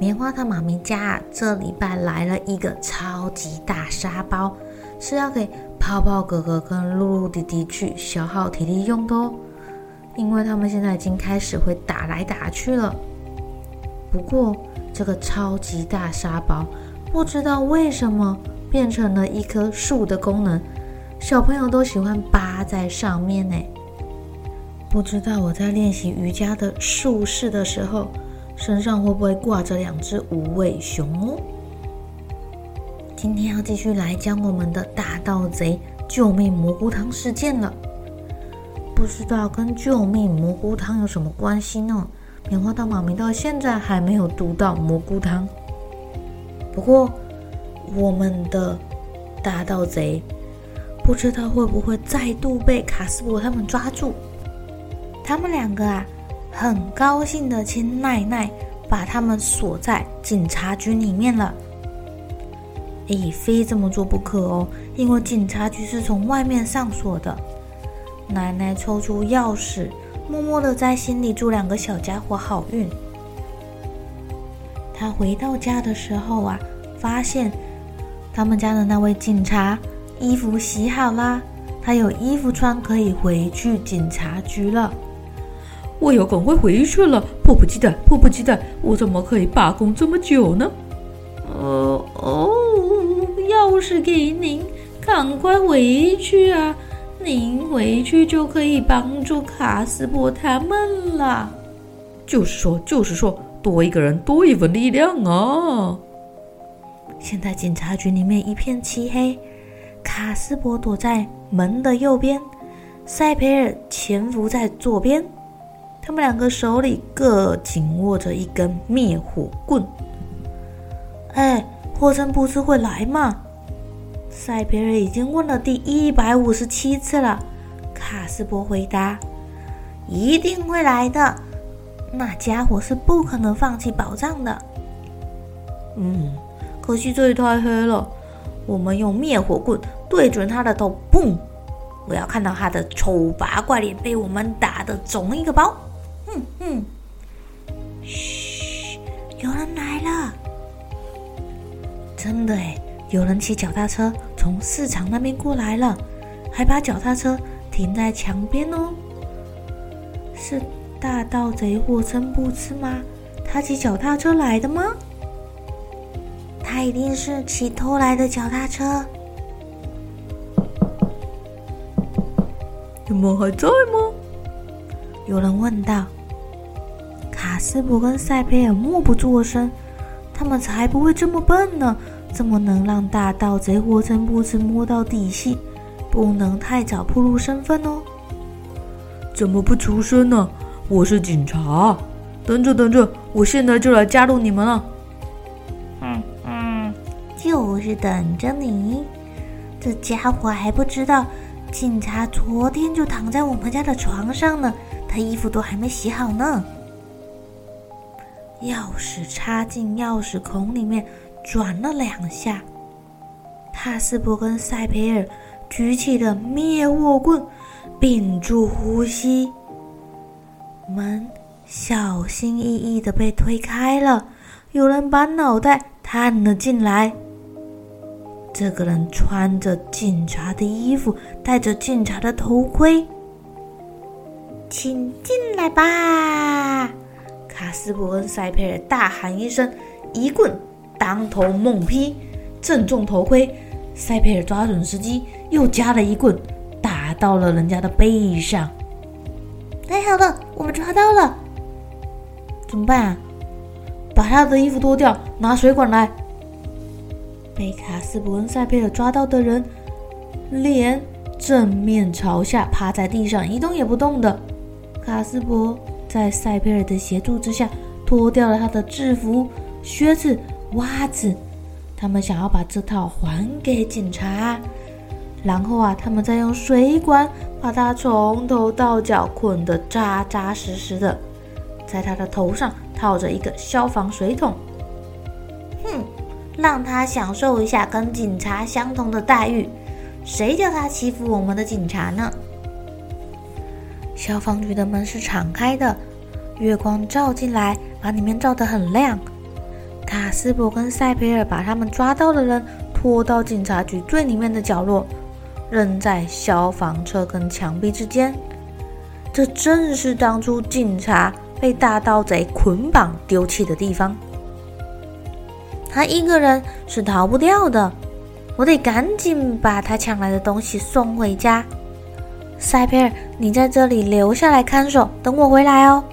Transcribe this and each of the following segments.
棉花糖妈咪家这礼拜来了一个超级大沙包。是要给泡泡哥哥跟露露弟弟去消耗体力用的哦，因为他们现在已经开始会打来打去了。不过这个超级大沙包不知道为什么变成了一棵树的功能，小朋友都喜欢扒在上面呢。不知道我在练习瑜伽的树式的时候，身上会不会挂着两只无尾熊哦？今天要继续来讲我们的大盗贼救命蘑菇汤事件了。不知道跟救命蘑菇汤有什么关系呢？棉花糖妈咪到现在还没有读到蘑菇汤。不过我们的大盗贼不知道会不会再度被卡斯伯他们抓住。他们两个啊，很高兴的请奶奶把他们锁在警察局里面了。诶，非这么做不可哦，因为警察局是从外面上锁的。奶奶抽出钥匙，默默的在心里祝两个小家伙好运。他回到家的时候啊，发现他们家的那位警察衣服洗好啦，他有衣服穿，可以回去警察局了。我要赶快回去了，迫不及待，迫不及待！我怎么可以罢工这么久呢？哦哦。钥匙给您，赶快回去啊！您回去就可以帮助卡斯伯他们了。就是说，就是说，多一个人多一份力量啊！现在警察局里面一片漆黑，卡斯伯躲在门的右边，塞培尔潜伏在左边，他们两个手里各紧握着一根灭火棍。哎。霍森布斯会来吗？塞皮尔已经问了第一百五十七次了。卡斯伯回答：“一定会来的，那家伙是不可能放弃宝藏的。”嗯，可惜这里太黑了。我们用灭火棍对准他的头，砰！我要看到他的丑八怪脸被我们打得肿一个包。哼哼，嘘，有人来了。真的诶，有人骑脚踏车从市场那边过来了，还把脚踏车停在墙边哦。是大盗贼霍森布斯吗？他骑脚踏车来的吗？他一定是骑偷来的脚踏车。你们还在吗？有人问道。卡斯伯跟塞佩尔默不作声。他们才不会这么笨呢！怎么能让大盗贼霍森布斯摸到底细？不能太早暴露身份哦。怎么不出声呢？我是警察。等着等着，我现在就来加入你们了。嗯嗯，就是等着你。这家伙还不知道，警察昨天就躺在我们家的床上呢，他衣服都还没洗好呢。钥匙插进钥匙孔里面，转了两下。帕斯伯跟塞培尔举起了灭火棍，屏住呼吸。门小心翼翼地被推开了，有人把脑袋探了进来。这个人穿着警察的衣服，戴着警察的头盔。请进来吧。卡斯伯跟塞佩尔大喊一声，一棍当头猛劈，正中头盔。塞佩尔抓准时机，又加了一棍，打到了人家的背上。太好了，我们抓到了！怎么办啊？把他的衣服脱掉，拿水管来。被卡斯伯跟塞佩尔抓到的人，脸正面朝下趴在地上，一动也不动的。卡斯伯在塞佩尔的协助之下，脱掉了他的制服、靴子、袜子。他们想要把这套还给警察，然后啊，他们再用水管把他从头到脚捆得扎扎实实的，在他的头上套着一个消防水桶。哼，让他享受一下跟警察相同的待遇。谁叫他欺负我们的警察呢？消防局的门是敞开的，月光照进来，把里面照得很亮。卡斯伯跟塞培尔把他们抓到的人拖到警察局最里面的角落，扔在消防车跟墙壁之间。这正是当初警察被大盗贼捆绑丢弃的地方。他一个人是逃不掉的，我得赶紧把他抢来的东西送回家。塞培尔，你在这里留下来看守，等我回来哦。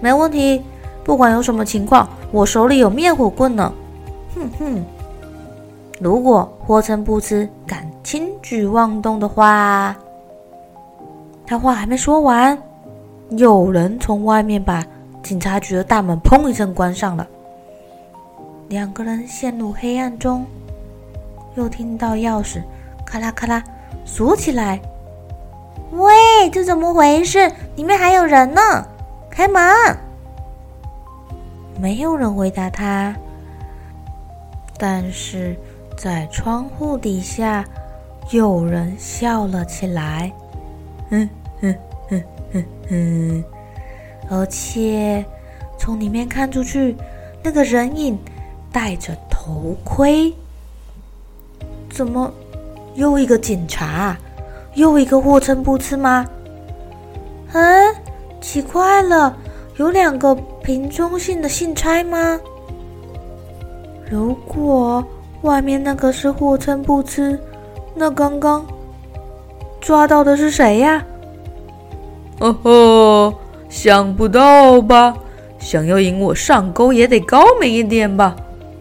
没问题，不管有什么情况。我手里有灭火棍呢，哼哼！如果霍称布斯敢轻举妄动的话，他话还没说完，有人从外面把警察局的大门砰一声关上了。两个人陷入黑暗中，又听到钥匙咔啦咔啦锁起来。喂，这怎么回事？里面还有人呢！开门！没有人回答他，但是在窗户底下，有人笑了起来，哼哼哼哼哼，而且从里面看出去，那个人影戴着头盔。怎么又一个警察？又一个霍称不吃吗？嗯，奇怪了。有两个瓶中信的信差吗？如果外面那个是霍称不吃，那刚刚抓到的是谁呀？哦吼，想不到吧？想要引我上钩也得高明一点吧？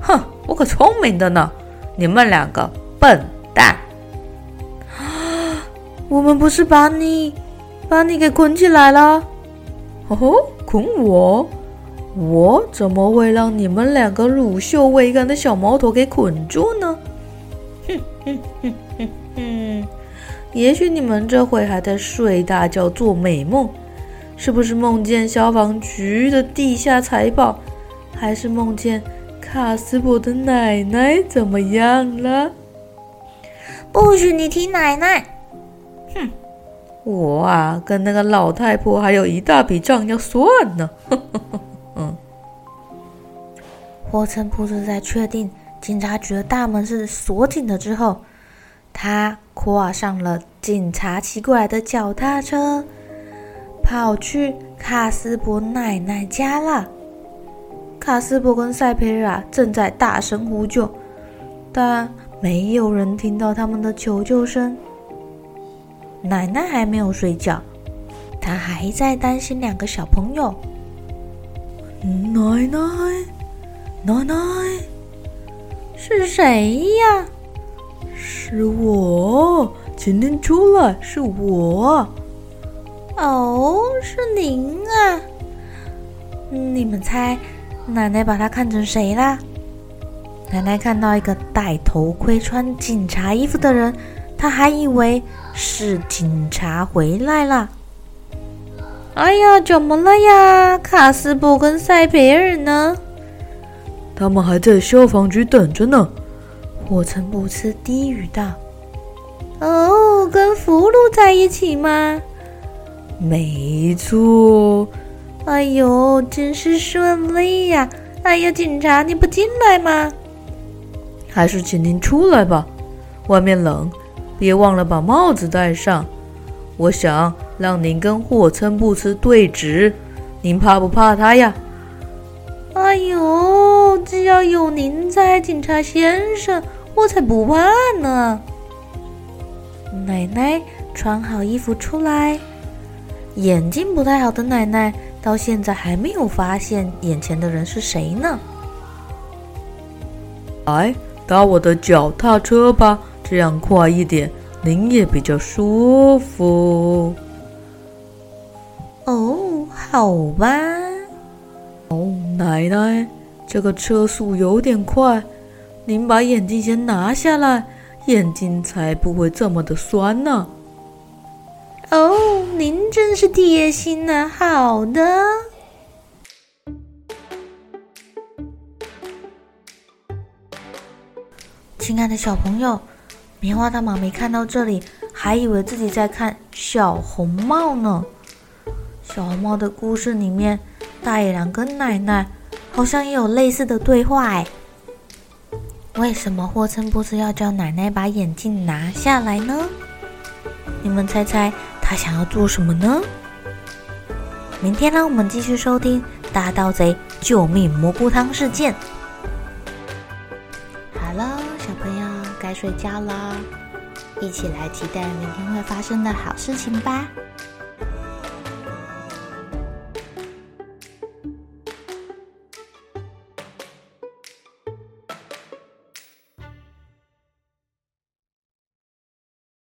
哼，我可聪明的呢！你们两个笨！我们不是把你把你给捆起来了？哦吼！捆我？我怎么会让你们两个乳臭未干的小毛头给捆住呢？哼哼哼哼哼！也许你们这会还在睡大觉做美梦，是不是梦见消防局的地下财宝，还是梦见卡斯伯的奶奶怎么样了？不许你提奶奶！我啊，跟那个老太婆还有一大笔账要算呢。嗯，霍称布斯在确定警察局的大门是锁紧的之后，他跨上了警察骑过来的脚踏车，跑去卡斯柏奶奶家了。卡斯柏跟塞培尔正在大声呼救，但没有人听到他们的求救声。奶奶还没有睡觉，她还在担心两个小朋友。奶奶，奶奶，是谁呀？是我，请您出来，是我。哦，是您啊。你们猜，奶奶把他看成谁啦？奶奶看到一个戴头盔、穿警察衣服的人。他还以为是警察回来了。哎呀，怎么了呀？卡斯布跟塞培尔呢？他们还在消防局等着呢。霍称布斯低语道：“哦，跟俘虏在一起吗？”“没错。”“哎呦，真是顺利呀！”“哎呀，警察，你不进来吗？”“还是请您出来吧，外面冷。”别忘了把帽子戴上。我想让您跟霍称布斯对质，您怕不怕他呀？哎呦，只要有您在，警察先生，我才不怕呢。奶奶穿好衣服出来，眼睛不太好的奶奶到现在还没有发现眼前的人是谁呢。来，搭我的脚踏车吧，这样快一点，您也比较舒服。哦，好吧。哦，奶奶，这个车速有点快，您把眼镜先拿下来，眼睛才不会这么的酸呢。哦，您真是贴心呢。好的。亲爱的小朋友，棉花糖妈咪看到这里，还以为自己在看小红帽呢。小红帽的故事里面，大野狼跟奶奶好像也有类似的对话哎。为什么霍森博士要叫奶奶把眼镜拿下来呢？你们猜猜他想要做什么呢？明天让我们继续收听《大盗贼救命蘑菇汤事件》。该睡觉了，一起来期待明天会发生的好事情吧。